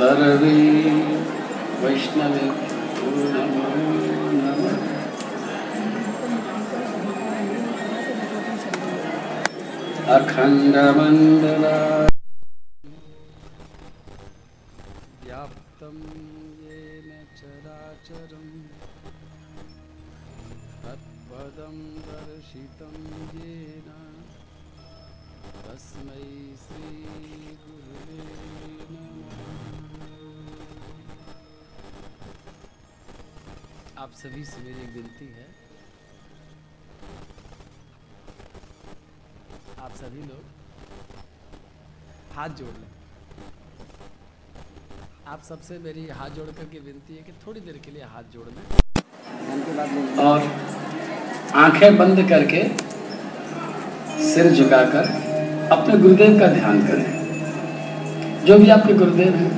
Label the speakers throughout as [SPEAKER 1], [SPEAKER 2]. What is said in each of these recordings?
[SPEAKER 1] सर्वे नमः। अखण्डमण्डला सभी से मेरी विनती है। आप सभी लोग हाथ जोड़ लें। आप सबसे मेरी हाथ जोड़ करके विनती है कि थोड़ी देर के लिए हाथ जोड़ लें। और आँखें बंद करके सिर झुकाकर अपने गुरुदेव का ध्यान करें। जो भी आपके गुरुदेव हैं,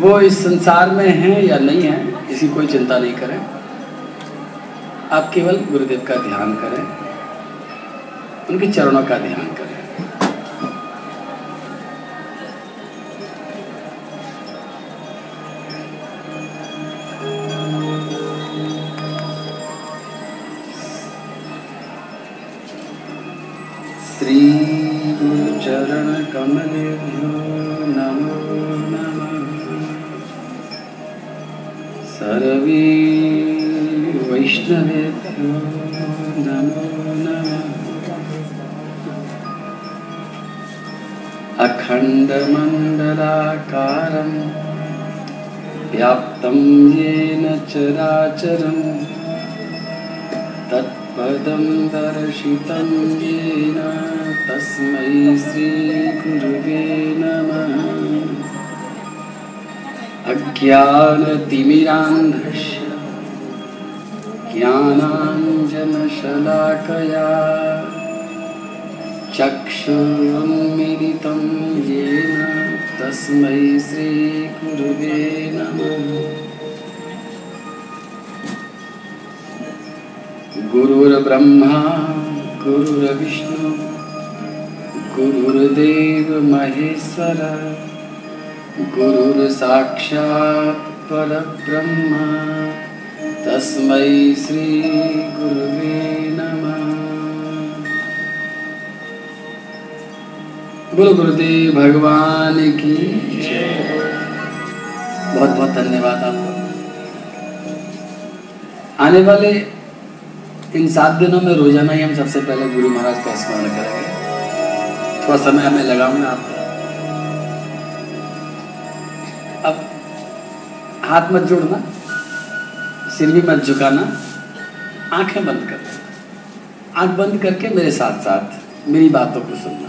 [SPEAKER 1] वो इस संसार में हैं या नहीं हैं इसकी कोई चिंता नहीं करें। आप केवल गुरुदेव का ध्यान करें। उनके चरणों का ध्यान करें। वैष्णवेभ्यो नमो नमः अखण्डमण्डलाकारं व्याप्तं येन चराचरं तत्पदं ज्ञानाञ्जनशलाकया चक्षुरुन्मिलितं येन तस्मै श्रीगुरुवे नमः। गुरुर्ब्रह्मा गुरुर्विष्णु गुरुर्देव महेश्वर गुरुर्साक्षात् परब्रह्म तस्मै श्रीगुरुवे नमः। बोलो गुरुदेव, भगवान की बहुत बहुत धन्यवाद आपको। आने वाले इन सात दिनों में रोज़ाना ही हम सबसे पहले गुरु महाराज का स्मरण करेंगे। थोड़ा समय हमें लगाऊँगा आपको अब हाथ मत जोड़ना। सिर भी मत झुकाना, आँखें बंद कर। आँख बंद करके मेरे साथ साथ मेरी बातों को सुनना।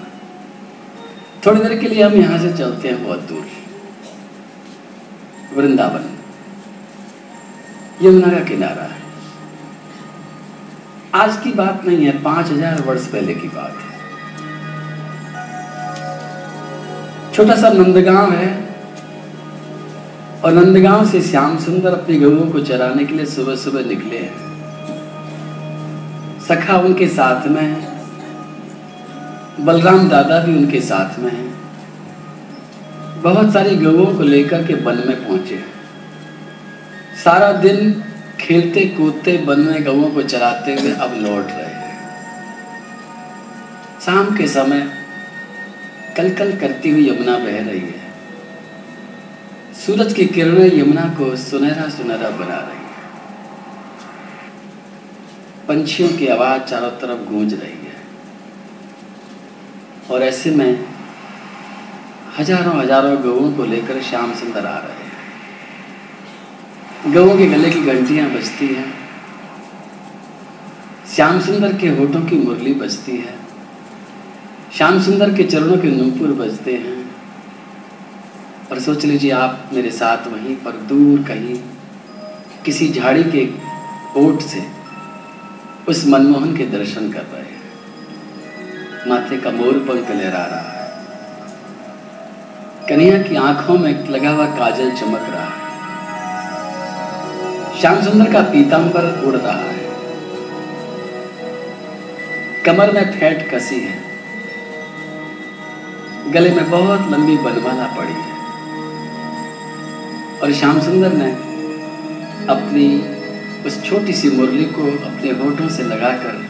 [SPEAKER 1] थोड़ी देर के लिए हम यहाँ से चलते हैं बहुत दूर। वृंदावन। यमुना का किनारा है। आज की बात नहीं है, पाँच हज़ार वर्ष पहले की बात है। छोटा सा नंदगांव है और नंदगांव से श्याम सुंदर अपनी गऊ को चराने के लिए सुबह सुबह निकले हैं। सखा उनके साथ में है। बलराम दादा भी उनके साथ में है। बहुत सारी गवों को लेकर के वन में पहुँचे। सारा दिन खेलते, कूदते, वन में गवों को चराते हुए अब लौट रहे हैं। शाम के समय कल कल करती हुई यमुना बह रही है। सूरज की किरणें यमुना को सुनहरा सुनहरा बना रही है। पंछियों की आवाज़ चारों तरफ़ गूंज रही है। और ऐसे में हज़ारों हज़ारों गवों को लेकर श्याम सुंदर आ रहे हैं। गवों के गले की घंटियाँ बजती हैं। श्याम सुंदर के होठों की मुरली बजती है। श्याम सुंदर के चरणों के नूपुर बजते हैं। और सोच लीजिए, आप मेरे साथ वहीं पर दूर कहीं किसी झाड़ी के ओट से उस मनमोहन के दर्शन कर रहे हैं। माथे का मोर पंख लहरा रहा है। कन्हैया की आँखों में लगा हुआ काजल चमक रहा है। श्याम सुंदर का पीताम्बर उड़ रहा है। कमर में फैट कसी है। गले में बहुत लंबी बनमाला पड़ी है। और श्याम सुंदर ने अपनी उस छोटी सी मुरली को अपने होठों से लगाकर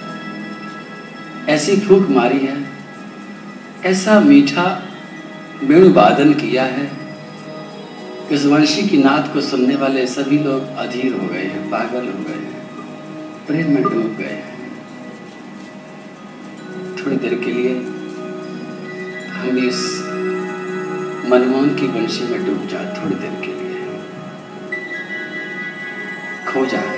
[SPEAKER 1] ऐसी फूक मारी है, ऐसा मीठा वादन किया है कि उस वंशी की नाद को सुनने वाले सभी लोग अधीर हो गए हैं, पागल हो गए हैं, प्रेम में डूब गए हैं। थोड़ी देर के लिए हम इस मनमोहन की वंशी में डूब जाए, थोड़ी देर के लिए। खो जाए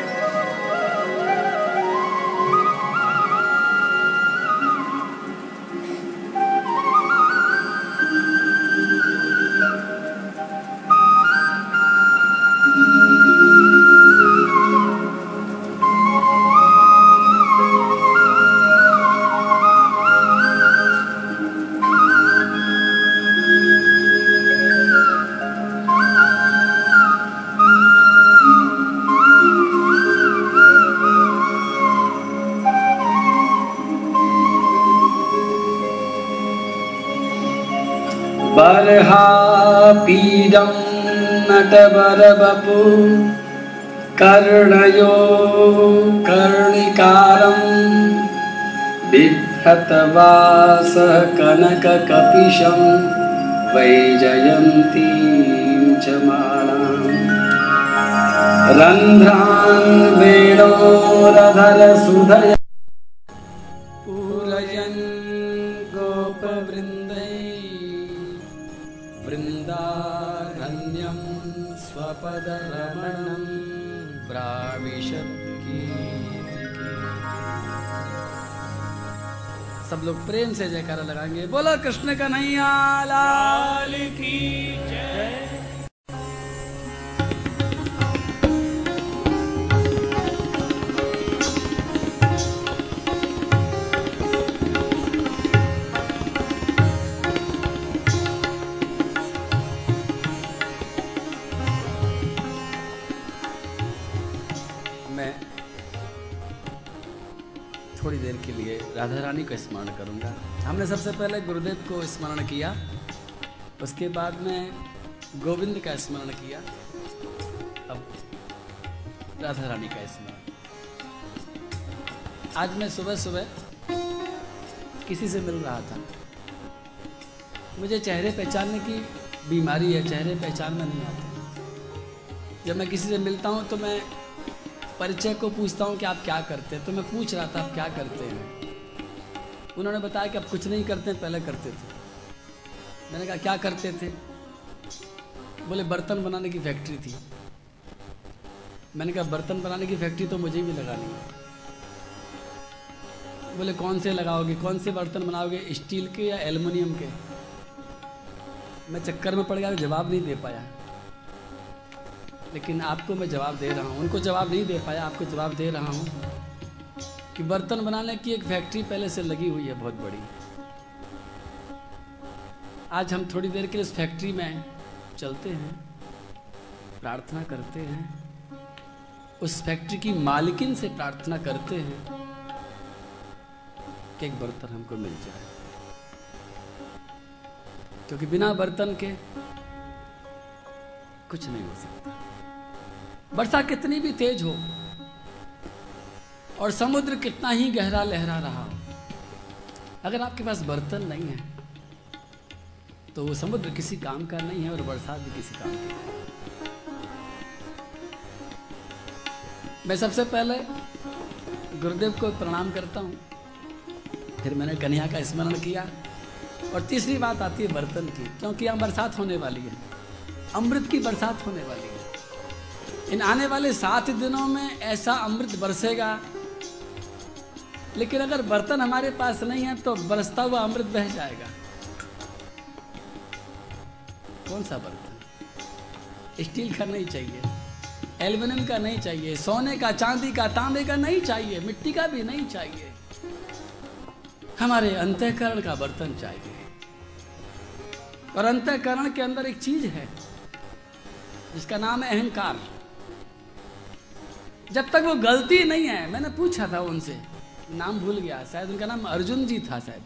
[SPEAKER 1] नटवरवपु कर्णयो कर्णिकारं। बिभ्रतवासः कनककपिशं वैजयन्तीं च मालाम्। रन्ध्रान् वेणोरधरसुधया प्रेम से जयकारा लगाएँगे। बोलो कृष्ण का नैया लाल की जय। राधा रानी को स्मरण करूँगा। हमने सबसे पहले गुरुदेव को स्मरण किया, उसके बाद में गोविंद का स्मरण किया। अब राधा रानी का स्मरण। आज मैं सुबह सुबह किसी से मिल रहा था। मुझे चेहरे पहचानने की बीमारी है चेहरे पहचान में नहीं आते। जब मैं किसी से मिलता हूँ तो मैं परिचय को पूछता हूँ कि आप क्या करते हैं? तो मैं पूछ रहा था, आप क्या करते हैं? उन्होंने बताया कि आप कुछ नहीं करते, पहले करते थे। मैंने कहा, क्या करते थे? बोले, बर्तन बनाने की फैक्ट्री थी। मैंने कहा, बर्तन बनाने की फैक्ट्री तो मुझे भी लगानी है। बोले, कौन से लगाओगे? कौन से बर्तन बनाओगे? स्टील के या एल्युमिनियम के? मैं चक्कर में पड़ गया, जवाब नहीं दे पाया। लेकिन आपको मैं जवाब दे रहा हूँ। उनको जवाब नहीं दे पाया, आपको जवाब दे रहा हूँ। कि बर्तन बनाने की एक फैक्ट्री पहले से लगी हुई है बहुत बड़ी। आज हम थोड़ी देर के लिए उस फैक्ट्री में चलते हैं, प्रार्थना करते हैं। उस फैक्ट्री की मालिकिन से प्रार्थना करते हैं कि एक बर्तन हमको मिल जाए। क्योंकि बिना बर्तन के कुछ नहीं हो सकता। वर्षा कितनी भी तेज हो और समुद्र कितना ही गहरा लहरा रहा अगर आपके पास बर्तन नहीं है तो वो समुद्र किसी काम का नहीं है और बरसात भी किसी काम की नहीं मैं सबसे पहले गुरुदेव को प्रणाम करता हूँ। फिर मैंने कन्या का स्मरण किया। और तीसरी बात आती है बर्तन की, क्योंकि यहाँ बरसात होने वाली है। अमृत की बरसात होने वाली है। इन आने वाले सात दिनों में ऐसा अमृत बरसेगा लेकिन अगर बर्तन हमारे पास नहीं है तो बरसता हुआ अमृत बह जाएगा। कौन सा बर्तन? स्टील का नहीं चाहिए, एल्यूमिनियम का नहीं चाहिए, सोने का, चांदी का, तांबे का नहीं चाहिए, मिट्टी का भी नहीं चाहिए। हमारे अंतःकरण का बर्तन चाहिए। और अंतःकरण के अंदर एक चीज़ है, जिसका नाम है अहंकार। जब तक वो गलती नहीं है, मैंने पूछा था उनसे नाम भूल गया, शायद उनका नाम अर्जुन जी था शायद।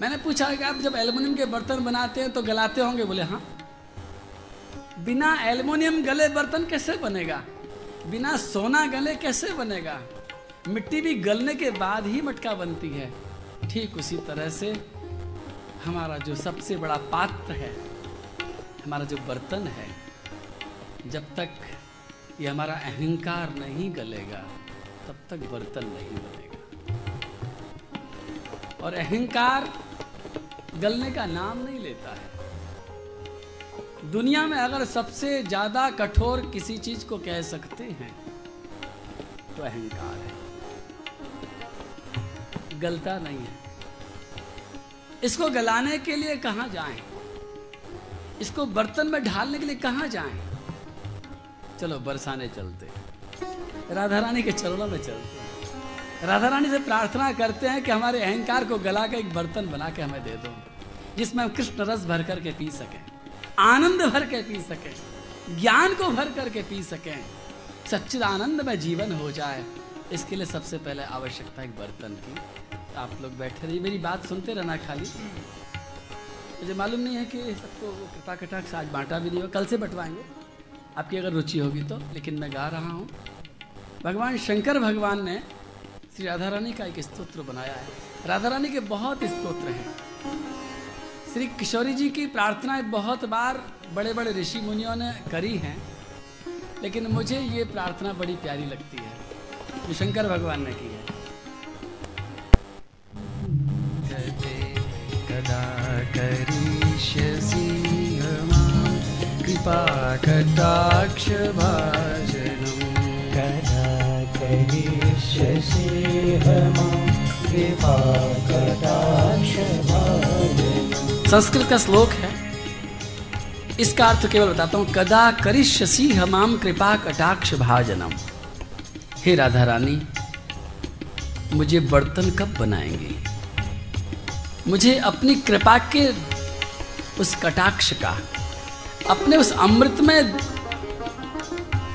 [SPEAKER 1] मैंने पूछा कि आप जब एल्युमिनियम के बर्तन बनाते हैं तो गलाते होंगे? बोले हाँ। बिना एल्युमिनियम गले बर्तन कैसे बनेगा? बिना सोना गले कैसे बनेगा? मिट्टी भी गलने के बाद ही मटका बनती है। ठीक उसी तरह से हमारा जो सबसे बड़ा पात्र है, हमारा जो बर्तन है, जब तक ये हमारा अहंकार नहीं गलेगा तब तक बर्तन नहीं बनेगा। और अहंकार गलने का नाम नहीं लेता है। दुनिया में अगर सबसे ज़्यादा कठोर किसी चीज़ को कह सकते हैं तो अहंकार है। गलता नहीं है। इसको गलाने के लिए कहाँ जाएँ? इसको बर्तन में ढालने के लिए कहाँ जाएँ? चलो बरसाने चलते राधा रानी के चरणों में चलते हैं। राधा रानी से प्रार्थना करते हैं कि हमारे अहंकार को गला के एक बर्तन बना के हमें दे दो, जिसमें हम कृष्ण रस भर करके पी सकें, आनंद भर के पी सकें, ज्ञान को भर करके पी सकें। सच्चिद आनंद में जीवन हो जाए, इसके लिए सबसे पहले आवश्यकता है बर्तन की। आप लोग बैठे रहिए। मेरी बात सुनते रहना खाली। मुझे मालूम नहीं है कि सबको कृपा कटाक्ष आज बांटा भी नहीं हो कल से बंटवाएँगे। आपकी अगर रुचि होगी तो लेकिन मैं गा रहा हूँ। भगवान शंकर भगवान ने श्री राधा रानी का एक स्तोत्र बनाया है। राधा रानी के बहुत स्तोत्र हैं। श्री किशोरी जी की प्रार्थनाएँ बहुत बार बड़े बड़े ऋषि मुनियों ने करी हैं, लेकिन मुझे ये प्रार्थना बड़ी प्यारी लगती है, जो शंकर भगवान ने की है।
[SPEAKER 2] कृपा कटाक्ष भाजनम्
[SPEAKER 1] संस्कृत का श्लोक है। इसका अर्थ केवल बताता हूँ, कदा करिष्यसि हमाम कृपा कटाक्ष भाजनम। हे राधा रानी मुझे बर्तन कब बनाएँगे? मुझे अपनी कृपा के उस कटाक्ष का, अपने उस अमृत में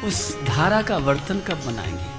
[SPEAKER 1] उस धारा का वर्तन कब बनाएँगे?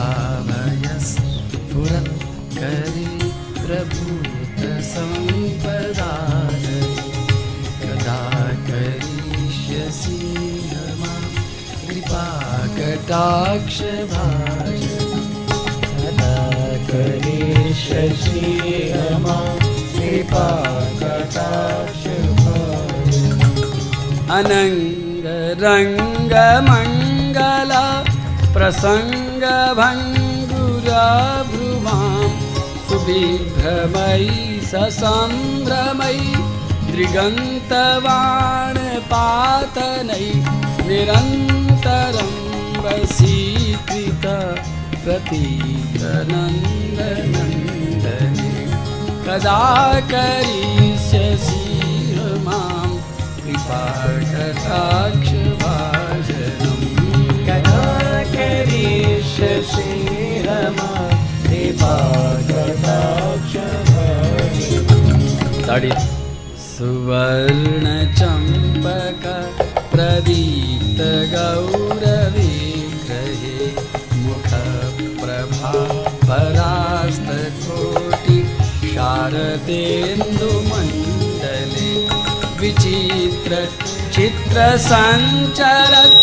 [SPEAKER 1] क्षभाेश श्रीमाक्षभा अनङ्गरङ्गमङ्गला प्रसङ्गभङ्गुरा भ्रुवां सुबिभ्रमयि ससंभ्रमयी दृगन्तवाणपातनै निरन्तरम् वसि प्रतीतनन्दनन्दने कदा करिष्यसि मां कदाक्षवासं
[SPEAKER 3] कदा करिष्यसिंहमा कृपा
[SPEAKER 1] कदाक्षरि सुवर्णचम्पक प्रदीत गौर परास्तकोटि शारदेन्दुमण्डले विचित्र चित्रसञ्चरत्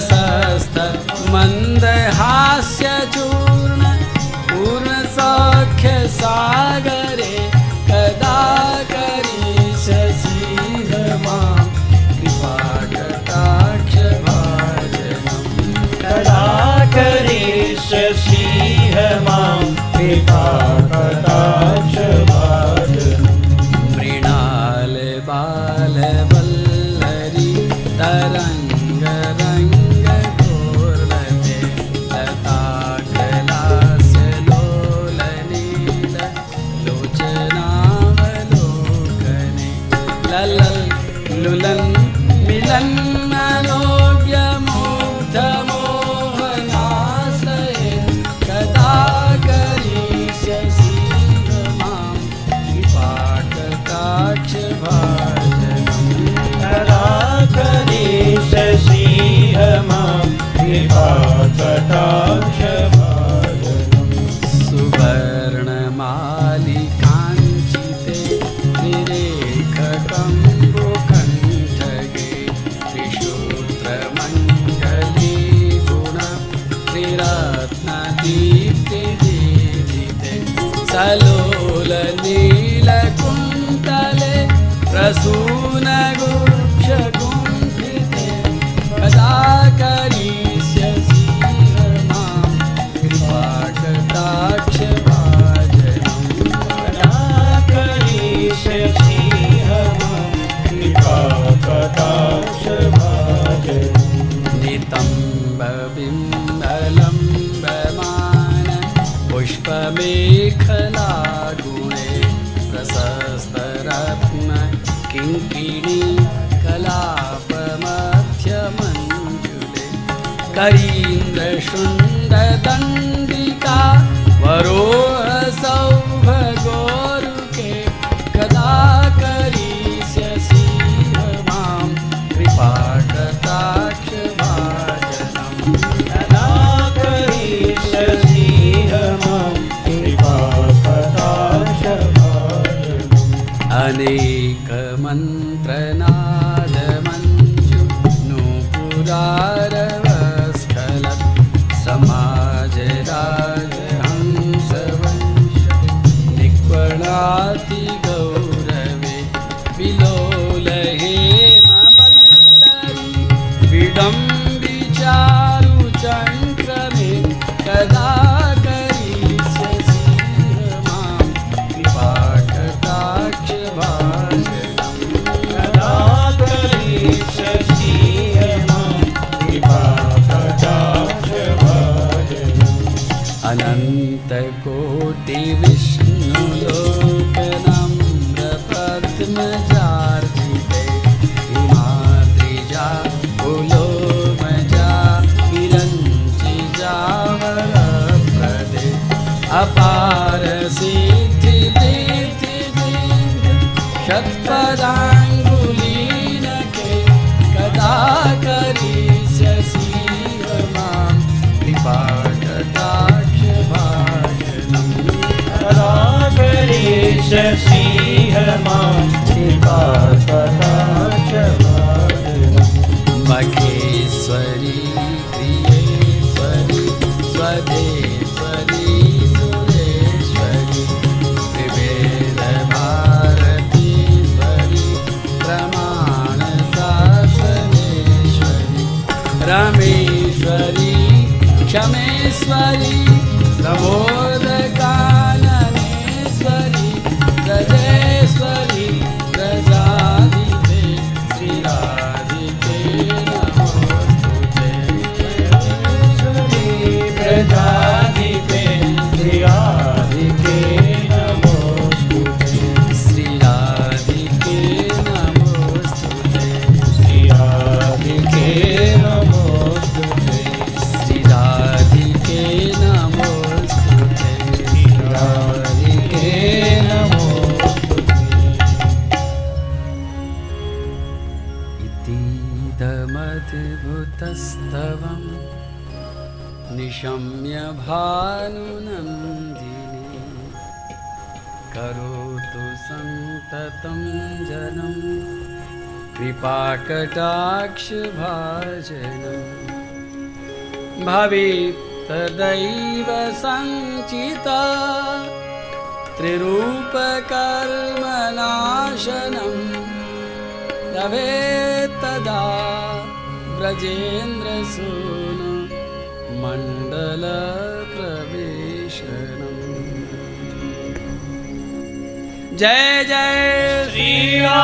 [SPEAKER 1] स्त मन्दहास्य चूर्ण पूर्णसाक्षसागरे कदागरे शि हवां
[SPEAKER 3] कदा
[SPEAKER 1] करे मां हवां भवेत् भवितदैव सञ्चिता। त्रिरूपकर्मनाशनम् भवे तदा व्रजेन्द्रसूण मण्डलप्रवेशनम् जय जय श्रीवा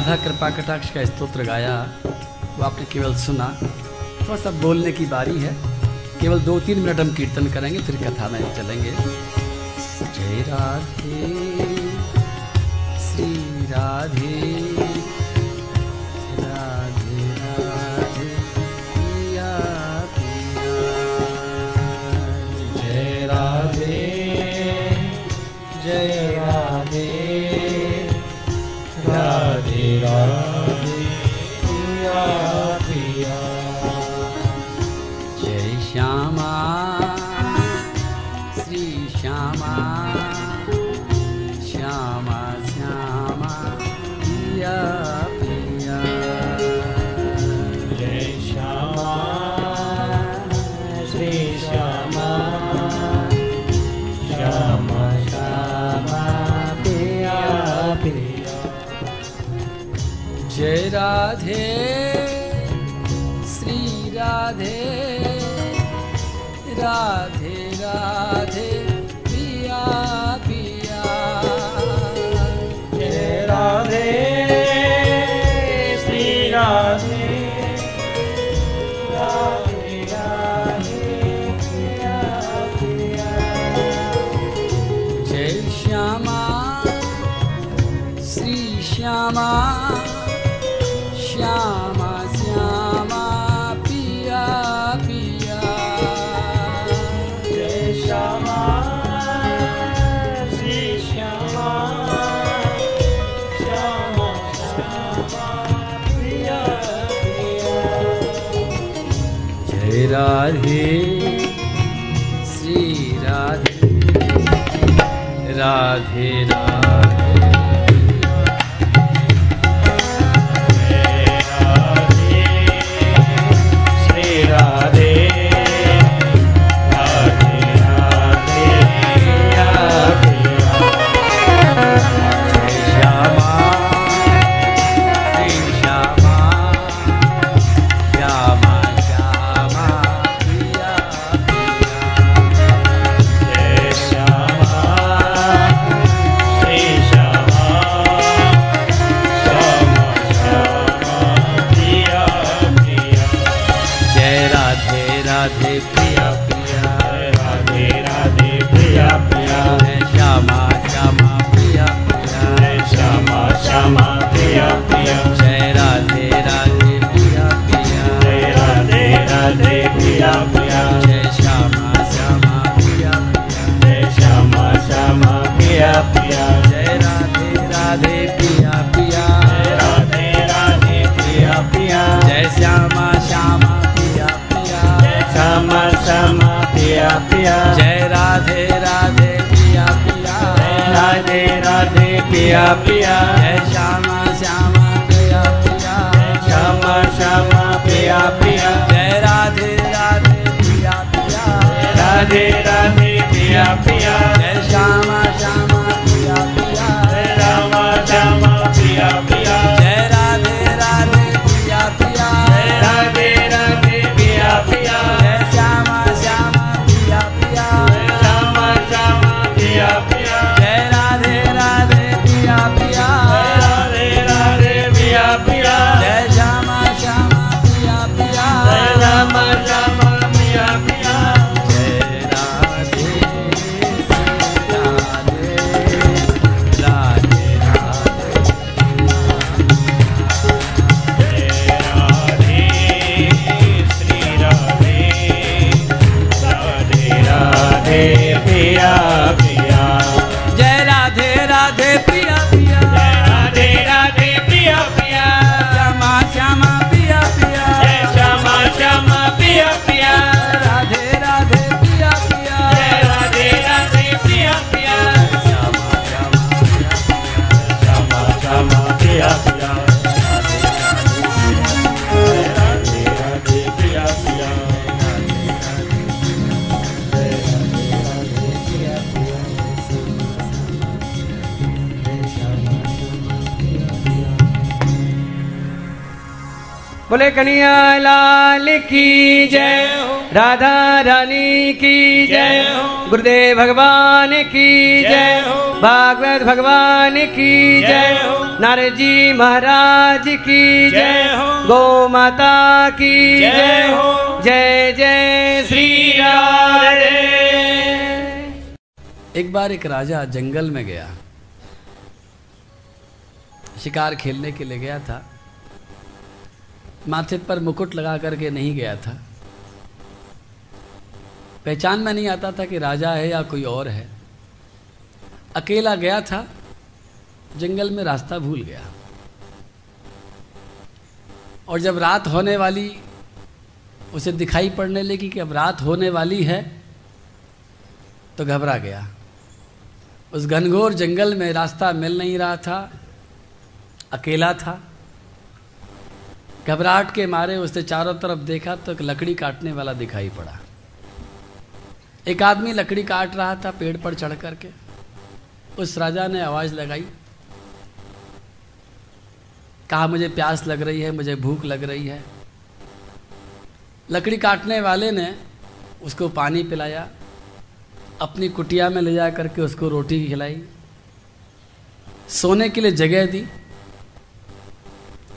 [SPEAKER 1] राधा कृपा कटाक्ष का स्तोत्र गाया। वो आपने केवल सुना। थोड़ा सा बोलने की बारी है। केवल दो तीन मिनट हम कीर्तन करेंगे, फिर कथा में चलेंगे। जय राधे, श्री राधे। धे
[SPEAKER 2] श्रीराधे राधे राधे।
[SPEAKER 4] बोले कन्हैया लाल की जय। राधा रानी की जय गुरुदेव भगवान की जय भागवत भगवान की जय नारद जी महाराज की जय गौ माता की जय जय जय श्री राधे।
[SPEAKER 1] एक बार एक राजा जंगल में गया। शिकार खेलने के लिए गया था। माथे पर मुकुट लगा करके नहीं गया था। पहचान में नहीं आता था कि राजा है या कोई और है। अकेला गया था, जंगल में रास्ता भूल गया। और जब रात होने वाली, उसे दिखाई पड़ने लगी कि अब रात होने वाली है तो घबरा गया। उस घनघोर जंगल में रास्ता मिल नहीं रहा था, अकेला था। घबराहट के मारे उसने चारों तरफ़ देखा तो एक लकड़ी काटने वाला दिखाई पड़ा। एक आदमी लकड़ी काट रहा था पेड़ पर चढ़ करके। उस राजा ने आवाज़ लगाई। कहा, मुझे प्यास लग रही है, मुझे भूख लग रही है। लकड़ी काटने वाले ने उसको पानी पिलाया, अपनी कुटिया में ले जा करके उसको रोटी खिलाई। सोने के लिए जगह दी।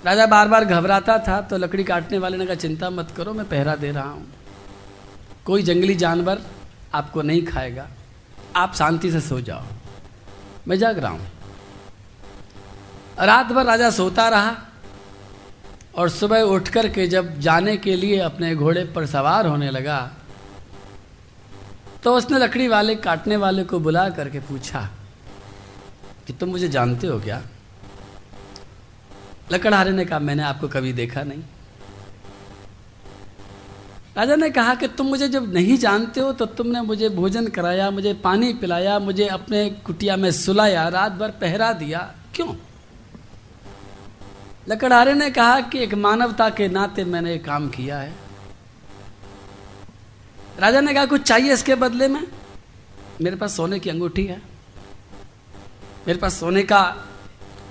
[SPEAKER 1] राजा बार बार घबराता था तो लकड़ी काटने वाले ने कहा, चिंता मत करो, मैं पहरा दे रहा हूँ। कोई जंगली जानवर आपको नहीं खाएगा, आप शांति से सो जाओ। मैं जाग रहा हूँ। रात भर राजा सोता रहा और सुबह उठ कर के जब जाने के लिए अपने घोड़े पर सवार होने लगा तो उसने लकड़ी वाले, काटने वाले को बुला करके पूछा कि तुम मुझे जानते हो क्या? लकड़हारे ने कहा, मैंने आपको कभी देखा नहीं। राजा ने कहा कि तुम मुझे जब नहीं जानते हो तो तुमने मुझे भोजन कराया, मुझे पानी पिलाया, मुझे अपने कुटिया में सुलाया, रात भर पहरा दिया। क्यों? लकड़हारे ने कहा कि एक मानवता के नाते मैंने काम किया है। राजा ने कहा, कुछ चाहिए इसके बदले में? मेरे पास सोने की अंगूठी है। मेरे पास सोने का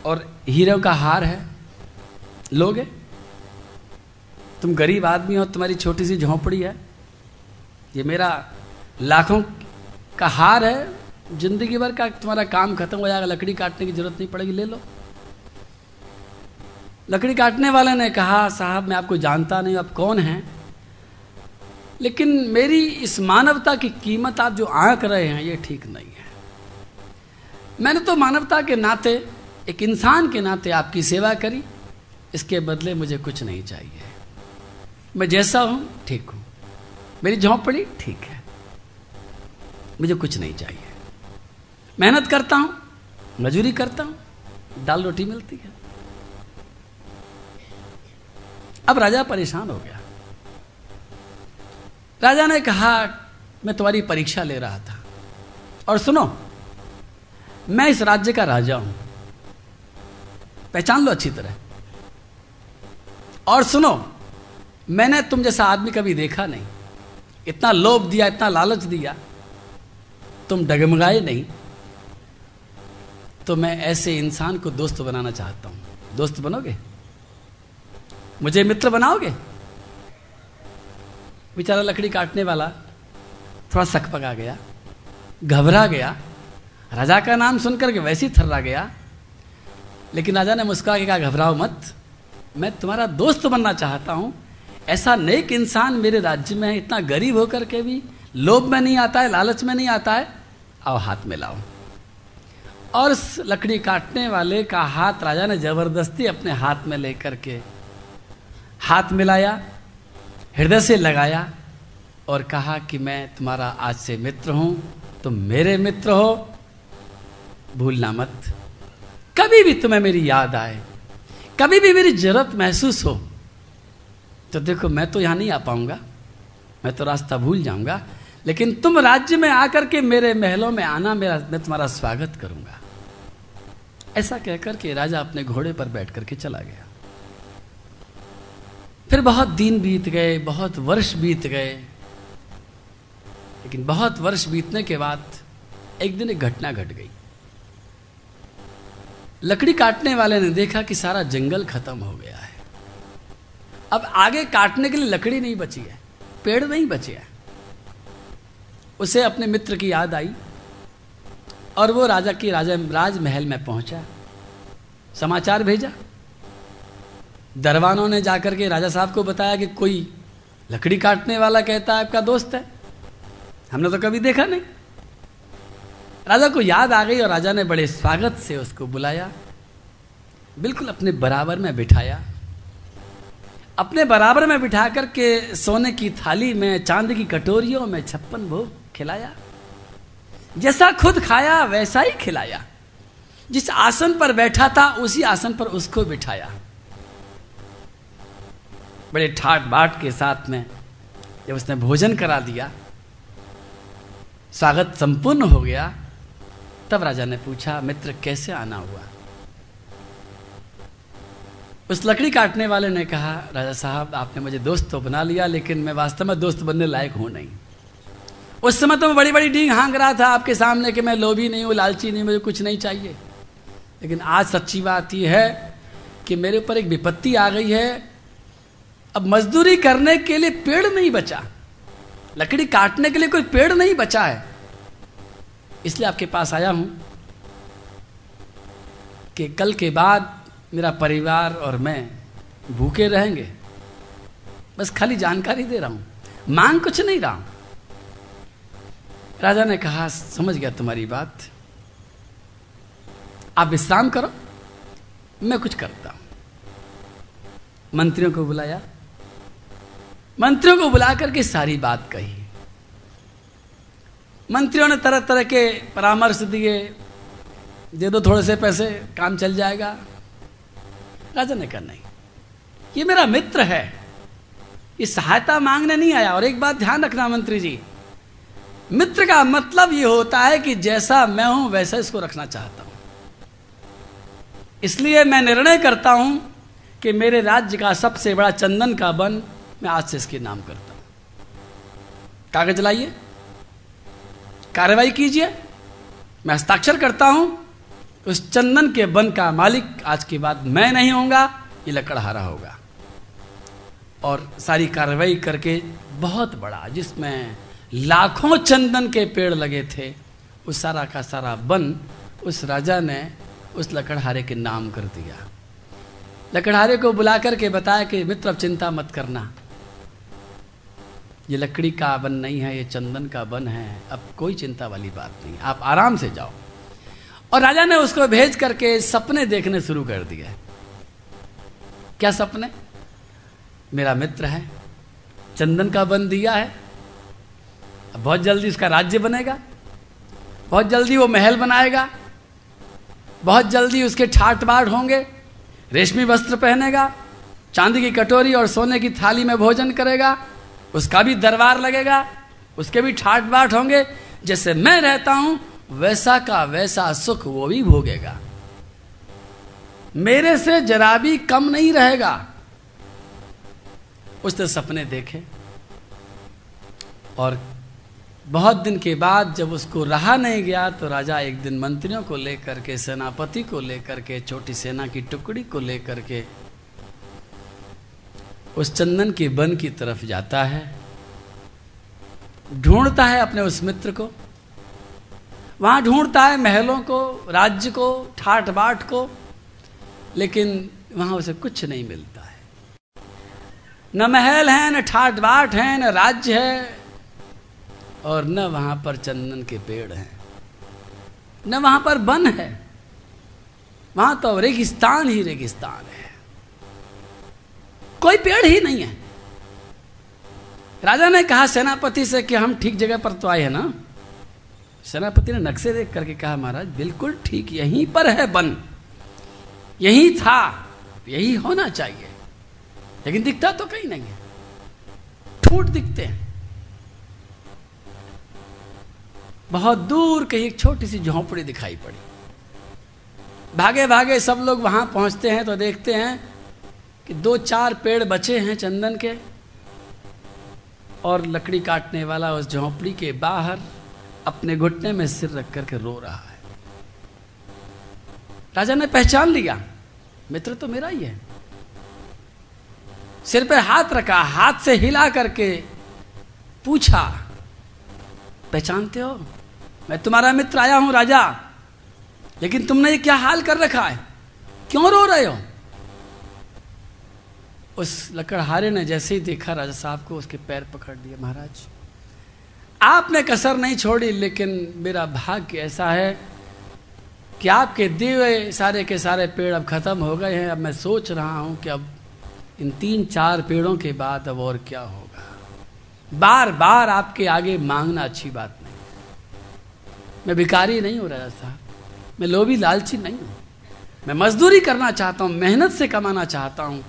[SPEAKER 1] और हीरो का हार है। लोगे? तुम गरीब आदमी हो, तुम्हारी छोटी सी झोंपड़ी है। ये मेरा लाखों का हार है। ज़िंदगी भर का तुम्हारा काम खत्म हो जाएगा। लकड़ी काटने की ज़रूरत नहीं पड़ेगी, ले लो। लकड़ी काटने वाले ने कहा, साहब, मैं आपको जानता नहीं आप कौन हैं? लेकिन मेरी इस मानवता की कीमत आप जो आंक रहे हैं, ये ठीक नहीं है। मैंने तो मानवता के नाते, एक इंसान के नाते आपकी सेवा करी। इसके बदले मुझे कुछ नहीं चाहिए। मैं जैसा हूँ, ठीक हूँ। मेरी झोंपड़ी ठीक है। मुझे कुछ नहीं चाहिए। मेहनत करता हूँ, मजूरी करता हूँ, दाल रोटी मिलती है। अब राजा परेशान हो गया। राजा ने कहा, मैं तुम्हारी परीक्षा ले रहा था। और सुनो, मैं इस राज्य का राजा हूँ। पहचान लो अच्छी तरह। और सुनो मैंने तुम जैसा आदमी कभी देखा नहीं। इतना लोभ दिया, इतना लालच दिया, तुम डगमगाए नहीं। तो मैं ऐसे इंसान को दोस्त बनाना चाहता हूँ। दोस्त बनोगे? मुझे मित्र बनाओगे? बेचारा लकड़ी काटने वाला थोड़ा सक पका गया, घबरा गया, राजा का नाम सुनकर के वैसे ही थर्रा गया। लेकिन राजा ने मुस्कुरा के कहा, घबराओ मत, मैं तुम्हारा दोस्त बनना चाहता हूँ। ऐसा नेक इंसान मेरे राज्य में है, इतना गरीब होकर के भी लोभ में नहीं आता है, लालच में नहीं आता है, आओ हाथ में लाओ। और उस लकड़ी काटने वाले का हाथ राजा ने ज़बरदस्ती अपने हाथ में लेकर के हाथ मिलाया, हृदय से लगाया और कहा कि मैं तुम्हारा आज से मित्र हूँ, तुम मेरे मित्र हो, भूलना मत। कभी भी तुम्हें मेरी याद आए, कभी भी मेरी ज़रूरत महसूस हो तो देखो, मैं तो यहाँ नहीं आ पाऊँगा। मैं तो रास्ता भूल जाऊँगा। लेकिन तुम राज्य में आकर के मेरे महलों में आना, मेरा, मैं तुम्हारा स्वागत करूँगा। ऐसा कहकर के राजा अपने घोड़े पर बैठ करके चला गया। फिर बहुत दिन बीत गए, बहुत वर्ष बीत गए। लेकिन बहुत वर्ष बीतने के बाद एक दिन एक घटना घट गई। लकड़ी काटने वाले ने देखा कि सारा जंगल खत्म हो गया। अब आगे काटने के लिए लकड़ी नहीं बची है, पेड़ नहीं बचे हैं। उसे अपने मित्र की याद आई और वो राजा की राजा राजमहल में पहुँचा, समाचार भेजा। दरवानों ने जाकर के राजा साहब को बताया कि कोई लकड़ी काटने वाला कहता है, आपका दोस्त है। हमने तो कभी देखा नहीं। राजा को याद आ गई और राजा ने बड़े स्वागत से उसको बुलाया, बिल्कुल अपने बराबर में बिठाया। अपने बराबर में बिठा करके सोने की थाली में, चाँद की कटोरियों में छप्पन भोग खिलाया। जैसा खुद खाया, वैसा ही खिलाया। जिस आसन पर बैठा था, उसी आसन पर उसको बिठाया। बड़े ठाट बाट के साथ में जब उसने भोजन करा दिया, स्वागत संपूर्ण हो गया, तब राजा ने पूछा, मित्र, कैसे आना हुआ? उस लकड़ी काटने वाले ने कहा, राजा साहब, आपने मुझे दोस्त तो बना लिया, लेकिन मैं वास्तव में दोस्त बनने लायक हूँ नहीं। उस समय तो मैं बड़ी बड़ी डींग हाँक रहा था आपके सामने कि मैं लोभी नहीं हूँ, लालची नहीं मुझे कुछ नहीं चाहिए। लेकिन आज सच्ची बात यह है कि मेरे ऊपर एक विपत्ति आ गई है। अब मजदूरी करने के लिए पेड़ नहीं बचा। लकड़ी काटने के लिए कोई पेड़ नहीं बचा है। इसलिए आपके पास आया हूँ कि कल के बाद मेरा परिवार और मैं भूखे रहेंगे। बस खाली जानकारी दे रहा हूँ। मांग कुछ नहीं रहा। हूँ राजा ने कहा, समझ गया तुम्हारी बात। आप विश्राम करो। मैं कुछ करता हूँ। मंत्रियों को बुलाया। मंत्रियों को बुला करके सारी बात कही। मंत्रियों ने तरह तरह के परामर्श दिए। दे दो थोड़े से पैसे, काम चल जाएगा। राजा ने कहा, नहीं, ये मेरा मित्र है। ये सहायता मांगने नहीं आया। और एक बात ध्यान रखना मंत्री जी, मित्र का मतलब ये होता है कि जैसा मैं हूँ, वैसा इसको रखना चाहता हूँ। इसलिए मैं निर्णय करता हूँ कि मेरे राज्य का सबसे बड़ा चंदन का वन मैं आज से इसके नाम करता हूँ। कागज़ लाइए, कार्रवाई कीजिए, मैं हस्ताक्षर करता हूँ उस चंदन के वन का मालिक आज के बाद मैं नहीं होऊँगा, ये लकड़हारा होगा। और सारी कार्रवाई करके बहुत बड़ा, जिसमें लाखों चंदन के पेड़ लगे थे, उस सारा का सारा वन उस राजा ने उस लकड़हारे के नाम कर दिया। लकड़हारे को बुला करके बताया कि मित्र, अब चिंता मत करना। ये लकड़ी का वन नहीं है, ये चंदन का वन है, अब कोई चिंता वाली बात नहीं। आप आराम से जाओ। और राजा ने उसको भेज करके सपने देखने शुरू कर दिए। क्या सपने? मेरा मित्र है, चंदन का बन दिया है बहुत जल्दी उसका राज्य बनेगा, बहुत जल्दी वो महल बनाएगा, बहुत जल्दी उसके ठाट बाट होंगे, रेशमी वस्त्र पहनेगा, चांदी की कटोरी और सोने की थाली में भोजन करेगा, उसका भी दरबार लगेगा, उसके भी ठाट बाट होंगे, जैसे मैं रहता हूँ वैसा का वैसा सुख वो भी भोगेगा। मेरे से जरा भी कम नहीं रहेगा। उसने सपने देखे। और बहुत दिन के बाद जब उसको रहा नहीं गया तो राजा एक दिन मंत्रियों को लेकर के, सेनापति को लेकर के, छोटी सेना की टुकड़ी को लेकर के, उस चंदन के वन की तरफ़ जाता है, ढूंढता है अपने उस मित्र को। वहाँ ढूंढता है महलों को, राज्य को ठाट बाट को, लेकिन वहाँ उसे कुछ नहीं मिलता है। न महल है, न ठाट बाट है, न राज्य है, और न वहाँ पर चंदन के पेड़ हैं। न वहाँ पर वन है, वहाँ तो रेगिस्तान ही रेगिस्तान है। कोई पेड़ ही नहीं है। राजा ने कहा सेनापति से कि हम ठीक जगह पर तो आए हैं ना? सेनापति ने नक्शे देख करके कहा, महाराज, बिल्कुल ठीक, यहीं पर है बन। यही था, यही होना चाहिए। लेकिन दिखता तो कहीं नहीं है। ठूट दिखते हैं। बहुत दूर कहीं एक छोटी सी झोंपड़ी दिखाई पड़ी। भागे भागे सब लोग वहाँ पहुँचते हैं तो देखते हैं कि दो चार पेड़ बचे हैं चंदन के और लकड़ी काटने वाला उस झोंपड़ी के बाहर अपने घुटने में सिर रख करके रो रहा है। राजा ने पहचान लिया, मित्र तो मेरा ही है। सिर पे हाथ रखा, हाथ से हिला करके पूछा, पहचानते हो? मैं तुम्हारा मित्र आया हूँ राजा, लेकिन तुमने ये क्या हाल कर रखा है? क्यों रो रहे हो? उस लकड़हारे ने जैसे ही देखा, राजा साहब को उसके पैर पकड़ दिए, महाराज आपने कसर नहीं छोड़ी, लेकिन मेरा भाग्य ऐसा है कि आपके दिए सारे के सारे पेड़ अब खत्म हो गए हैं। अब मैं सोच रहा हूँ कि अब इन तीन चार पेड़ों के बाद अब और क्या होगा। बार बार आपके आगे मांगना अच्छी बात नहीं। मैं भिकारी नहीं हूँ राजा साहब मैं लोभी लालची नहीं हूँ। मैं मजदूरी करना चाहता हूँ, मेहनत से कमाना चाहता हूँ,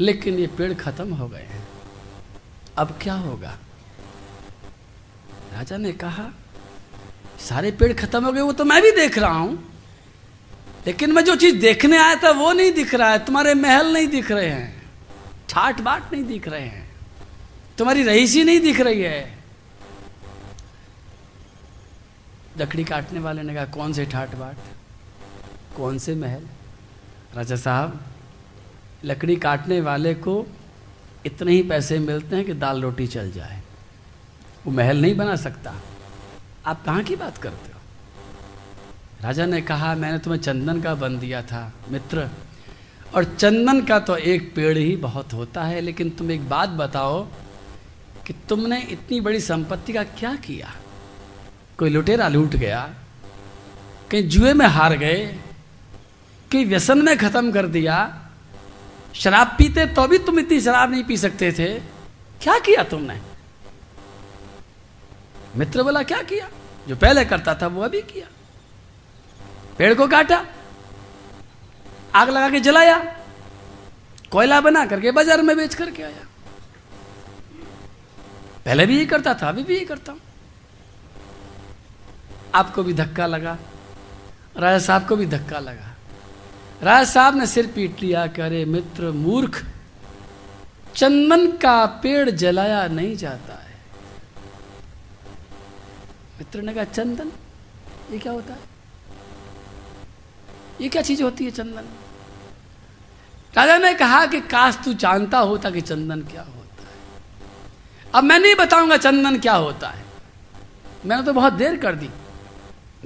[SPEAKER 1] लेकिन ये पेड़ खत्म हो गए हैं। अब क्या होगा? राजा ने कहा, सारे पेड़ खत्म हो गए, वो तो मैं भी देख रहा हूँ। लेकिन मैं जो चीज़ देखने आया था, वो नहीं दिख रहा है। तुम्हारे महल नहीं दिख रहे हैं। ठाट बाट नहीं दिख रहे हैं। तुम्हारी रईसी नहीं दिख रही है। लकड़ी काटने वाले ने कहा, कौन से ठाट बाट? कौन से महल? राजा साहब, लकड़ी काटने वाले को इतने ही पैसे मिलते हैं कि दाल रोटी चल जाए। वो महल नहीं बना सकता। आप कहाँ की बात करते हो? राजा ने कहा, मैंने तुम्हें चंदन का बन दिया था, मित्र। और चंदन का तो एक पेड़ ही बहुत होता है, लेकिन तुम एक बात बताओ कि तुमने इतनी बड़ी संपत्ति का क्या किया? कोई लुटेरा लूट गया? कहीं जुए में हार गए? कहीं व्यसन में खत्म कर दिया? शराब पीते तो भी तुम इतनी शराब नहीं पी सकते थे। क्या किया तुमने? मित्र बोला क्या किया? जो पहले करता था, वो अभी किया। पेड़ को काटा, आग लगा के जलाया, कोयला बना करके बाज़ार में बेच करके आया। पहले भी यही करता था, अभी भी यही करता हूँ। आपको भी धक्का लगा, राजा साहब को भी धक्का लगा। राजा साहब ने सिर पीट लिया कि अरे मित्र मूर्ख, चंदन का पेड़ जलाया नहीं जाता है। मित्र ने कहा चंदन? ये क्या होता है? ये क्या चीज़ होती है चंदन? राजा ने कहा कि काश तू जानता होता कि चंदन क्या होता है। अब मैं नहीं बताऊँगा चंदन क्या होता है। मैंने तो बहुत देर कर दी।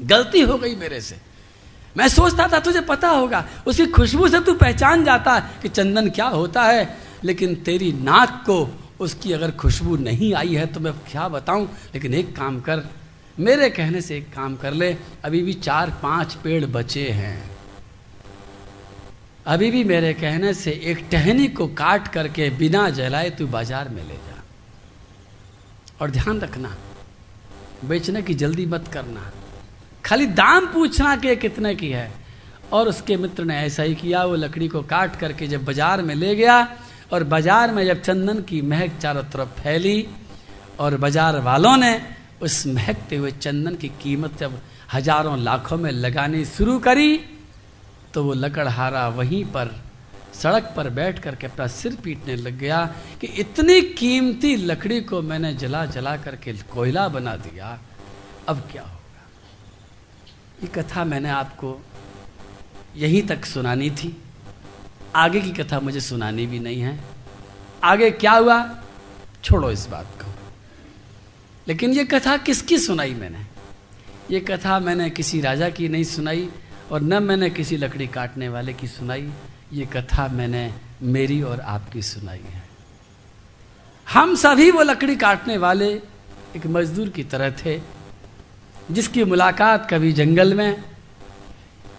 [SPEAKER 1] गलती हो गई मेरे से। मैं सोचता था, तुझे पता होगा, उसकी खुशबू से तू पहचान जाता है कि चंदन क्या होता है। लेकिन तेरी नाक को उसकी अगर खुशबू नहीं आई है तो मैं क्या बताऊँ? लेकिन एक काम कर मेरे कहने से एक काम कर ले, अभी भी चार पाँच पेड़ बचे हैं। अभी भी मेरे कहने से एक टहनी को काट करके बिना जलाए तू बाज़ार में ले जा। और ध्यान रखना, बेचने की जल्दी मत करना। खाली दाम पूछना कि कितने की है। और उसके मित्र ने ऐसा ही किया, वो लकड़ी को काट करके जब बाज़ार में ले गया, और बाज़ार में जब चंदन की महक चारों तरफ़ फैली, और बाज़ार वालों ने उस महकते हुए चंदन की कीमत जब हज़ारों लाखों में लगानी शुरू करी तो वो लकड़हारा वहीं पर, सड़क पर बैठ करके अपना सिर पीटने लग गया कि इतनी कीमती लकड़ी को मैंने जला जला करके कोयला बना दिया। अब क्या होगा? ये कथा मैंने आपको यहीं तक सुनानी थी। आगे की कथा मुझे सुनानी भी नहीं है। आगे क्या हुआ? छोड़ो इस बात को। लेकिन ये कथा किसकी सुनाई मैंने? ये कथा मैंने किसी राजा की नहीं सुनाई और न मैंने किसी लकड़ी काटने वाले की सुनाई। ये कथा मैंने मेरी और आपकी सुनाई है। हम सभी वो लकड़ी काटने वाले एक मजदूर की तरह थे, जिसकी मुलाकात कभी जंगल में,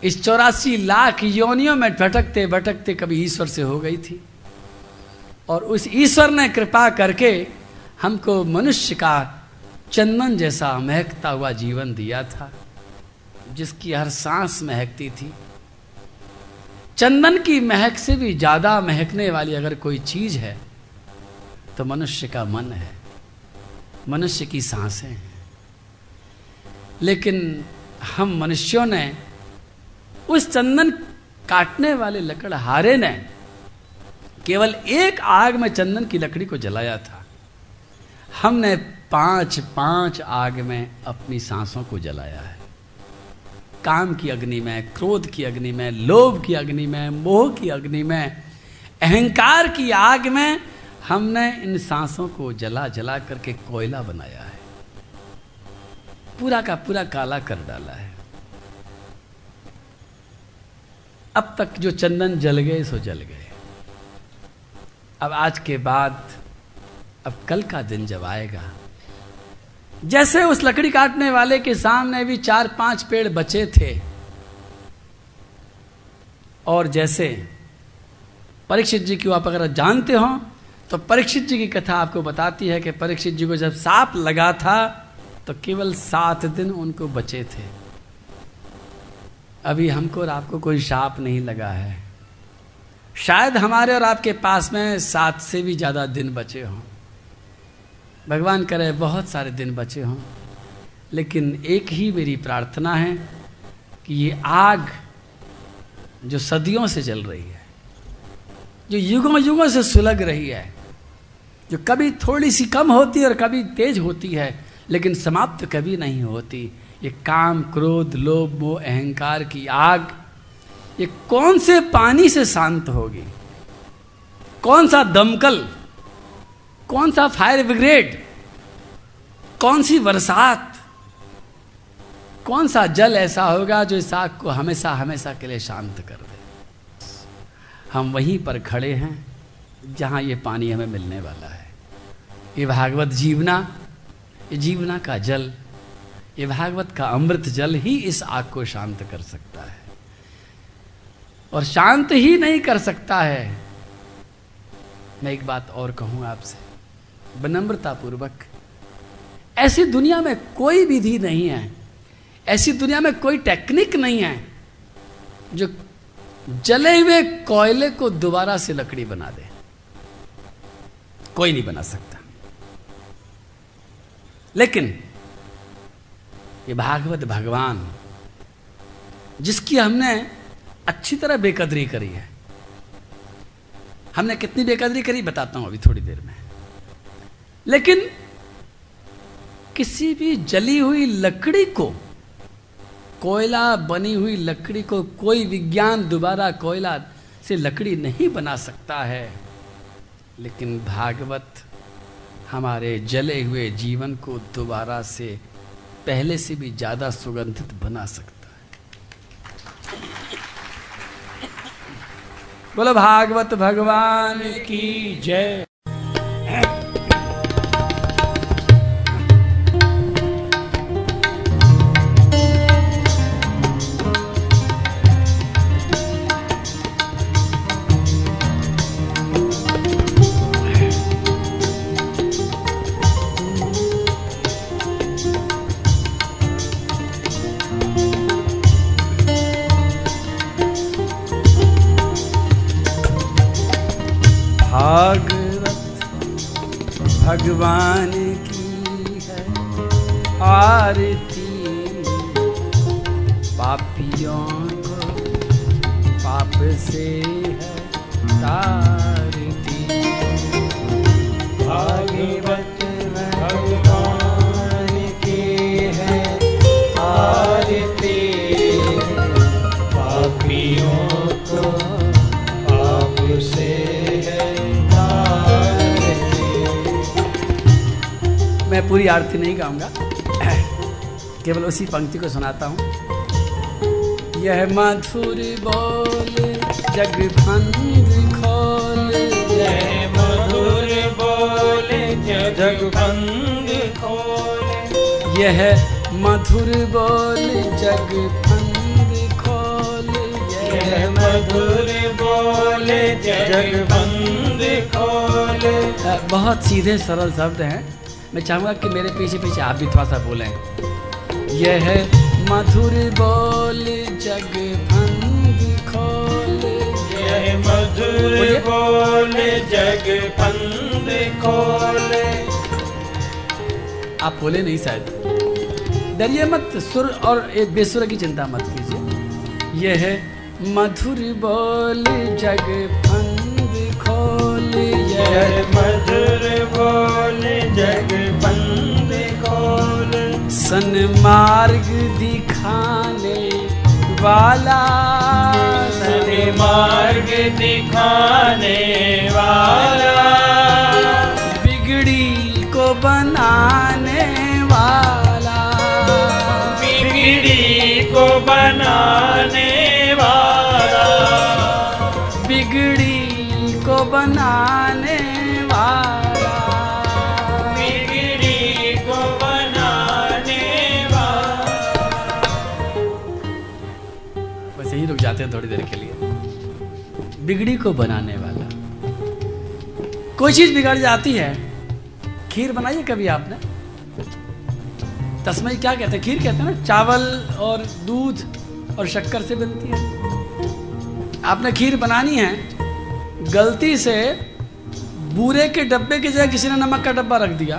[SPEAKER 1] इस चौरासी लाख योनियों में भटकते भटकते कभी ईश्वर से हो गई थी। और उस ईश्वर ने कृपा करके हमको मनुष्य का चंदन जैसा महकता हुआ जीवन दिया था, जिसकी हर सांस महकती थी। चंदन की महक से भी ज़्यादा महकने वाली अगर कोई चीज़ है तो मनुष्य का मन है, मनुष्य की साँसें हैं। लेकिन हम मनुष्यों ने उस चंदन काटने वाले लकड़हारे ने केवल एक आग में चंदन की लकड़ी को जलाया था। हमने पाँच पाँच आग में अपनी सांसों को जलाया है। काम की अग्नि में, क्रोध की अग्नि में, लोभ की अग्नि में, मोह की अग्नि में, अहंकार की आग में हमने इन सांसों को जला जला करके कोयला बनाया है। पूरा का पूरा काला कर डाला है। अब तक जो चंदन जल गए, सो जल गए। अब आज के बाद, अब कल का दिन जब आएगा जैसे उस लकड़ी काटने वाले के सामने भी चार पाँच पेड़ बचे थे। और जैसे परीक्षित जी की आप अगर जानते हो तो परीक्षित जी की कथा आपको बताती है कि परीक्षित जी को जब सांप लगा था तो केवल सात दिन उनको बचे थे। अभी हमको और आपको कोई शाप नहीं लगा है। शायद हमारे और आपके पास में सात से भी ज़्यादा दिन बचे हों। भगवान करे, बहुत सारे दिन बचे हों। लेकिन एक ही मेरी प्रार्थना है कि ये आग जो सदियों से जल रही है, जो युगों युगों से सुलग रही है, जो कभी थोड़ी सी कम होती है और कभी तेज होती है, लेकिन समाप्त कभी नहीं होती। ये काम, क्रोध, लोभ, मोह, अहंकार की आग, ये कौन से पानी से शांत होगी? कौन सा दमकल कौन सा फायर ब्रिगेड कौन सी बरसात? कौन सा जल ऐसा होगा जो इस आग को हमेशा हमेशा के लिए शांत कर दे? हम वहीं पर खड़े हैं, जहाँ ये पानी हमें मिलने वाला है। ये भागवत जीवना, ये जीवना का जल, ये भागवत का अमृत जल ही इस आग को शांत कर सकता है। और शांत ही नहीं कर सकता है। मैं एक बात और कहूँ आपसे। विनम्रता पूर्वक ऐसी दुनिया में कोई विधि नहीं है, ऐसी दुनिया में कोई टेक्निक नहीं है जो जले हुए कोयले को दोबारा से लकड़ी बना दे। कोई नहीं बना सकता। लेकिन ये भागवत भगवान, जिसकी हमने अच्छी तरह बेकदरी करी है, हमने कितनी बेकदरी करी बताता हूँ अभी थोड़ी देर में। लेकिन किसी भी जली हुई लकड़ी को, कोयला बनी हुई लकड़ी को कोई विज्ञान दोबारा कोयला से लकड़ी नहीं बना सकता है। लेकिन भागवत हमारे जले हुए जीवन को दोबारा से पहले से भी ज़्यादा सुगंधित बना सकता है। बोलो, भागवत भगवान की जय। पंक्ति को सुनाता हूँ। यह मधुर बोल जग भंग खोल।
[SPEAKER 2] जय मधुर बोले जग बंद खोले।
[SPEAKER 1] यह मधुर बोल जग भंग खोल। यह
[SPEAKER 2] मधुर बोले जग बंद खोले।
[SPEAKER 1] बहुत सीधे सरल शब्द हैं। मैं चाहूँगा कि मेरे पीछे पीछे आप भी थोड़ा सा बोलें। यह मधुर बोल जग भंग खोल।
[SPEAKER 2] जय मधुर। बोले जग बंद खोले।
[SPEAKER 1] आप बोले नहीं शायद। डरिए मत सुर और एक बेसुर की चिंता मत कीजिए। यह मधुर बोल जग फंद खोल। यह
[SPEAKER 2] मधुर बोले जग बंद खोले।
[SPEAKER 1] सन्मार्ग दिखाने वाला।
[SPEAKER 2] सने मार्ग दिखाने वाला।
[SPEAKER 1] बिगड़ी को बनाने वाला।
[SPEAKER 2] बिगड़ी को बनाने वाला।
[SPEAKER 1] बिगड़ी को बनाने वाला। जाते हैं थोड़ी देर के लिए। बिगड़ी को बनाने वाला। कोई चीज़ बिगड़ जाती है, खीर बनाई है कभी आपने? तस्मई क्या कहते हैं? खीर कहते हैं ना, चावल और दूध और शक्कर से बनती है। आपने खीर बनानी है, गलती से बूरे के डब्बे की जगह किसी ने नमक का डब्बा रख दिया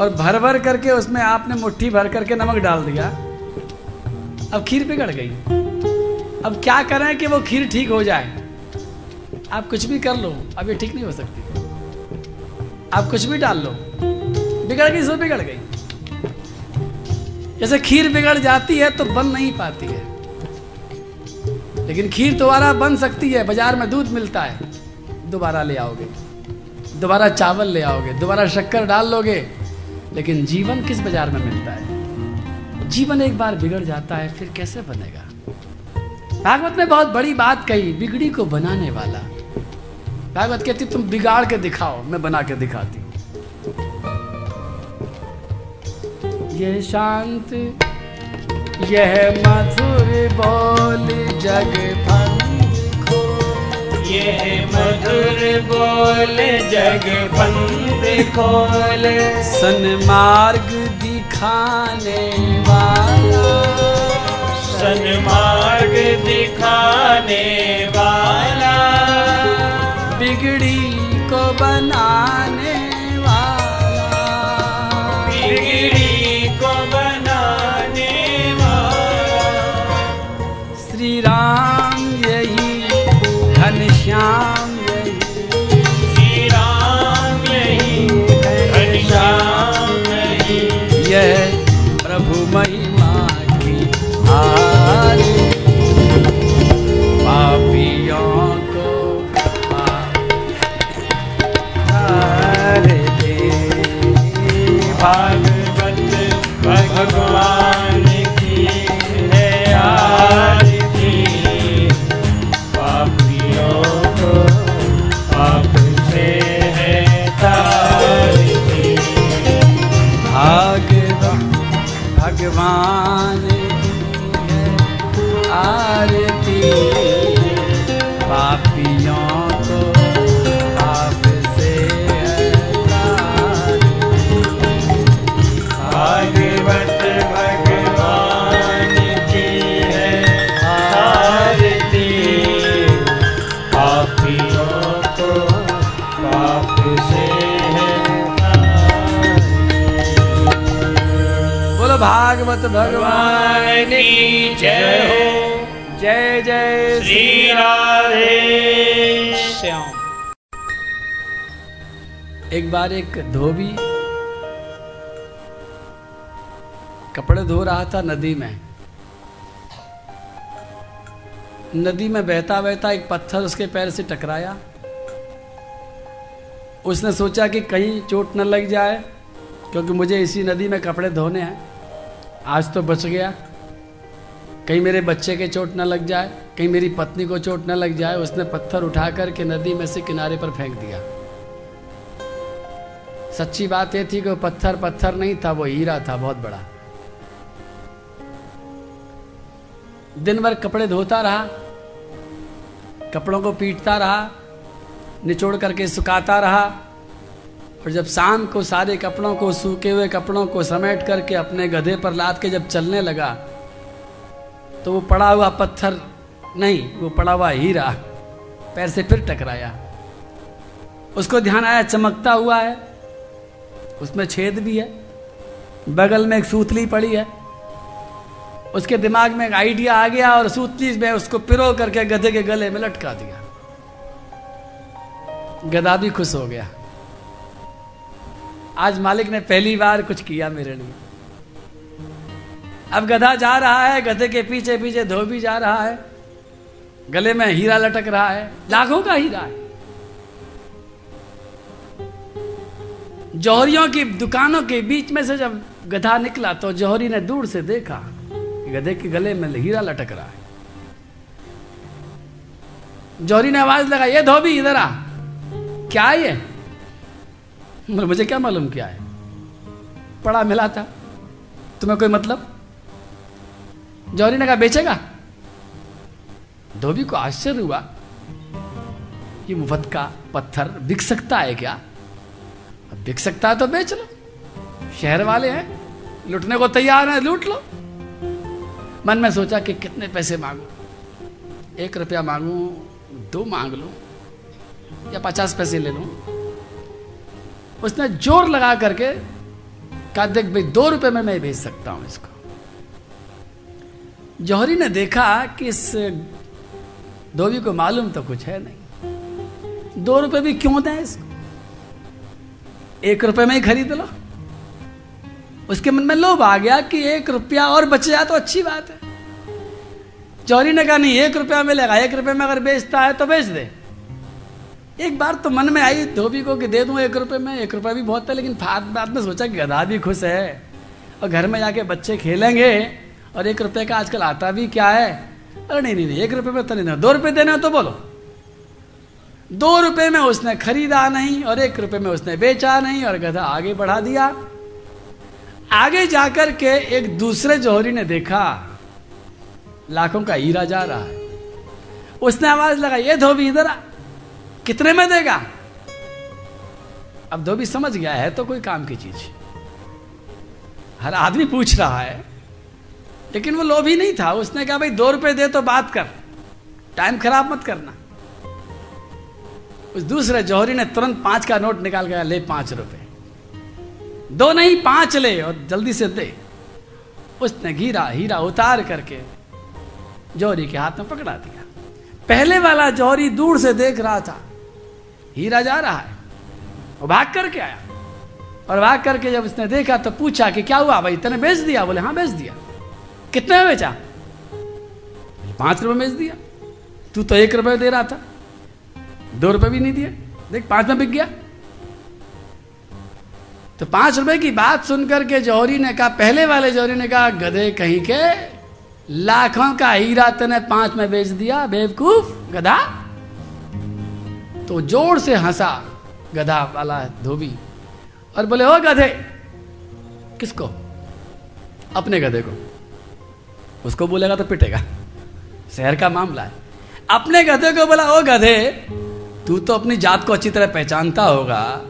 [SPEAKER 1] और भर भर करके उसमें आपने मुट्ठी भर करके नमक डाल दिया, अब खीर बिगड़ गई। अब क्या करें कि वो खीर ठीक हो जाए? आप कुछ भी कर लो, अब ये ठीक नहीं हो सकती। आप कुछ भी डाल लो, बिगड़ गई, सो बिगड़ गई। जैसे खीर बिगड़ जाती है तो बन नहीं पाती है। लेकिन खीर दोबारा बन सकती है, बाज़ार में दूध मिलता है, दोबारा ले आओगे। दोबारा चावल ले आओगे, दोबारा शक्कर डाल लोगे, लेकिन जीवन किस बाज़ार में मिलता है? जीवन एक बार बिगड़ जाता है, फिर कैसे बनेगा? भागवत ने बहुत बड़ी बात कही, बिगड़ी को बनाने वाला। भागवत कहती, तुम बिगाड़ के दिखाओ, मैं बना के दिखाती ये शांत, यह मधुर बोल जग भंग खो
[SPEAKER 2] ये मधुर बोले जग बंद खोले।
[SPEAKER 1] दिखाने वाला।
[SPEAKER 2] सन्मार्ग दिखाने वाला।
[SPEAKER 1] बिगड़ी को बनाने
[SPEAKER 2] भागवत भगवान आरती पापियों को पाप से तारती
[SPEAKER 1] भगवान आरती
[SPEAKER 2] भगवान की जय हो।
[SPEAKER 1] जय जय
[SPEAKER 2] श्री राधे। श्याम।
[SPEAKER 1] एक बार एक धोबी कपड़े धो रहा था नदी में। नदी में बहता बहता एक पत्थर उसके पैर से टकराया। उसने सोचा कि कहीं चोट न लग जाए क्योंकि मुझे इसी नदी में कपड़े धोने हैं। आज तो बच गया। कहीं मेरे बच्चे के चोट न लग जाए, कहीं मेरी पत्नी को चोट न लग जाए, उसने पत्थर उठा करके नदी में से किनारे पर फेंक दिया। सच्ची बात यह थी कि वो पत्थर पत्थर नहीं था, वो हीरा था, बहुत बड़ा। दिन भर कपड़े धोता रहा, कपड़ों को पीटता रहा, निचोड़ करके सुखाता रहा और जब शाम को सारे कपड़ों को सूखे हुए कपड़ों को समेट करके अपने गधे पर लाद के जब चलने लगा तो वो पड़ा हुआ पत्थर नहीं, वो पड़ा हुआ हीरा पैर से फिर टकराया। उसको ध्यान आया, चमकता हुआ है, उसमें छेद भी है, बगल में एक सूतली पड़ी है, उसके दिमाग में एक आइडिया आ गया और सूतली में उसको पिरो करके गधे के गले में लटका दिया। गधा भी खुश हो गया। आज मालिक ने पहली बार कुछ किया मेरे लिए। अब गधा जा रहा है, गधे के पीछे पीछे धोबी जा रहा है। गले में हीरा लटक रहा है, लाखों का हीरा है। जौहरियों की दुकानों के बीच में से जब गधा निकला तो जौहरी ने दूर से देखा गधे के गले में हीरा लटक रहा है। जौहरी ने आवाज़ लगा ये धोबी, इधर आ। क्या ये? मुझे क्या मालूम क्या है? पड़ा मिला था। तुम्हें कोई मतलब? जौहरी ने कहा, बेचेगा? धोबी को आश्चर्य हुआ कि मुफ़्त का पत्थर बिक सकता है क्या? बिक सकता है तो बेच लो। शहर वाले हैं, लुटने को तैयार हैं, लूट लो। मन में सोचा कि कितने पैसे मांगू? एक रुपया मांगू, दो मांग लो, या पचास पैसे ले लूँ? उसने ज़ोर लगा करके कहा, देख भाई, दो रुपए में मैं भेज सकता हूँ इसको। जौहरी ने देखा कि इस धोबी को मालूम तो कुछ है नहीं। दो रुपए भी क्यों दें इसको? एक रुपए में ही खरीद लो। उसके मन में लोभ आ गया कि एक रुपया और बच जाए तो अच्छी बात है। चौरी ने कहा, नहीं, एक रुपया मिलेगा, एक रुपये में अगर बेचता है तो बेच दे। एक बार तो मन में आई, धोबी को कि दे दूँ एक रुपये में, एक रुपया भी बहुत है लेकिन बाद बाद में सोचा कि गधा भी खुश है। और घर में जाके बच्चे खेलेंगे, और एक रुपये का आजकल आता भी क्या है? अरे नहीं नहीं नहीं, एक रुपये में तो नहीं देना दो रुपये देना तो बोलो। दो रुपए में उसने खरीदा नहीं, और एक रुपए में उसने बेचा नहीं, और गधा आगे बढ़ा दिया। आगे जाकर के एक दूसरे जौहरी ने देखा, लाखों का हीरा जा रहा है। उसने आवाज़ लगा ये धोबी, इधर कितने में देगा? अब धोबी समझ गया है तो कोई काम की चीज़। हर आदमी पूछ रहा है, लेकिन वो लोभी नहीं था। उसने कहा, भाई, दो रुपए दे तो बात कर। टाइम खराब मत करना। उस दूसरे जौहरी ने तुरंत पाँच का नोट निकाल गया ले पाँच रुपए। दो नहीं, पाँच ले और जल्दी से दे। उसने हीरा हीरा उतार करके जौहरी के हाथ में पकड़ा दिया। पहले वाला जौहरी दूर से देख रहा था। हीरा जा रहा है। वो भाग करके आया। और भाग करके जब उसने देखा तो पूछा कि क्या हुआ भाई, तने बेच दिया? बोले हाँ बेच दिया। कितने में बेचा? पाँच रुपए बेच दिया। तू तो एक रुपए दे रहा था। दो रुपए भी नहीं दिया देख, पाँच में बिक गया। तो पाँच रुपए की बात सुनकर के जौहरी ने कहा, पहले वाले जौहरी ने कहा, गधे कहीं के, लाखों का हीरा तने पाँच में बेच दिया, बेवकूफ़ गधा। तो ज़ोर से हंसा, गधा वाला धोबी। और बोले, ओ गधे, किसको? अपने गधे को। उसको बोलेगा तो पिटेगा। शहर का मामला है। अपने गधे को बोला, ओ गधे, तू तो अपनी जात को अच्छी तरह पहचानता होगा।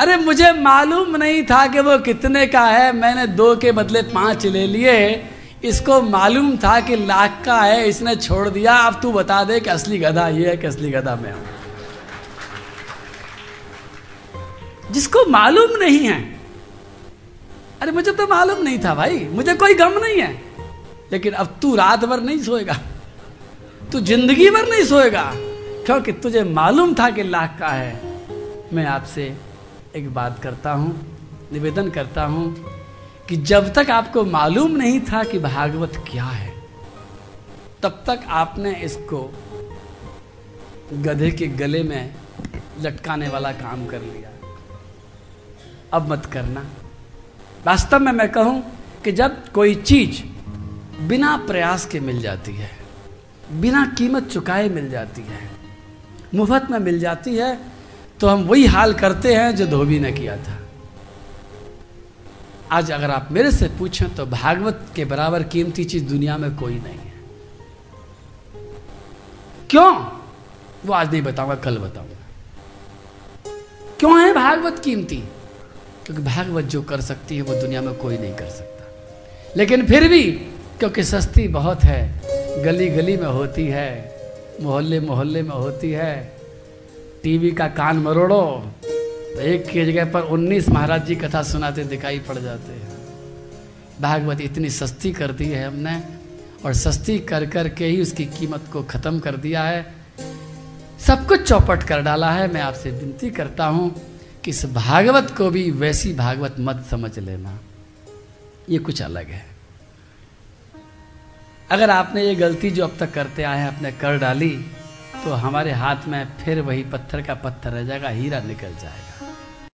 [SPEAKER 1] अरे, मुझे मालूम नहीं था कि वो कितने का है। मैंने दो के बदले पाँच ले लिए। इसको मालूम था कि लाख का है, इसने छोड़ दिया। अब तू बता दे कि असली गधा ये है कि असली गधा मैं हूँ। जिसको मालूम नहीं है। अरे मुझे तो मालूम नहीं था भाई, मुझे कोई गम नहीं है। लेकिन अब तू रात भर नहीं सोएगा, तू ज़िंदगी भर नहीं सोएगा, क्योंकि तुझे मालूम था कि लाख का है। मैं आपसे एक बात करता हूँ, निवेदन करता हूँ कि जब तक आपको मालूम नहीं था कि भागवत क्या है, तब तक आपने इसको गधे के गले में लटकाने वाला काम कर लिया। अब मत करना। वास्तव में मैं कहूँ कि जब कोई चीज़ बिना प्रयास के मिल जाती है, बिना कीमत चुकाए मिल जाती है मुफ़्त में मिल जाती है तो हम वही हाल करते हैं जो धोबी ने किया था। आज अगर आप मेरे से पूछें तो भागवत के बराबर कीमती चीज़ दुनिया में कोई नहीं है। क्यों? वो आज नहीं बताऊँगा, कल बताऊँगा। क्यों है भागवत कीमती? क्योंकि भागवत जो कर सकती है, वो दुनिया में कोई नहीं कर सकता। लेकिन फिर भी, क्योंकि सस्ती बहुत है गली गली में होती है मोहल्ले मोहल्ले में होती है, टीवी का कान मरोड़ो तो एक की जगह पर उन्नीस महाराज जी कथा सुनाते दिखाई पड़ जाते हैं। भागवत इतनी सस्ती कर दी है हमने, और सस्ती कर कर के ही उसकी कीमत को ख़त्म कर दिया है। सब कुछ चौपट कर डाला है। मैं आपसे विनती करता हूँ कि इस भागवत को भी वैसी भागवत मत समझ लेना। ये कुछ अलग है। अगर आपने ये गलती जो अब तक करते आए हैं, आपने कर डाली तो हमारे हाथ में फिर वही पत्थर का पत्थर रह जाएगा, हीरा निकल जाएगा।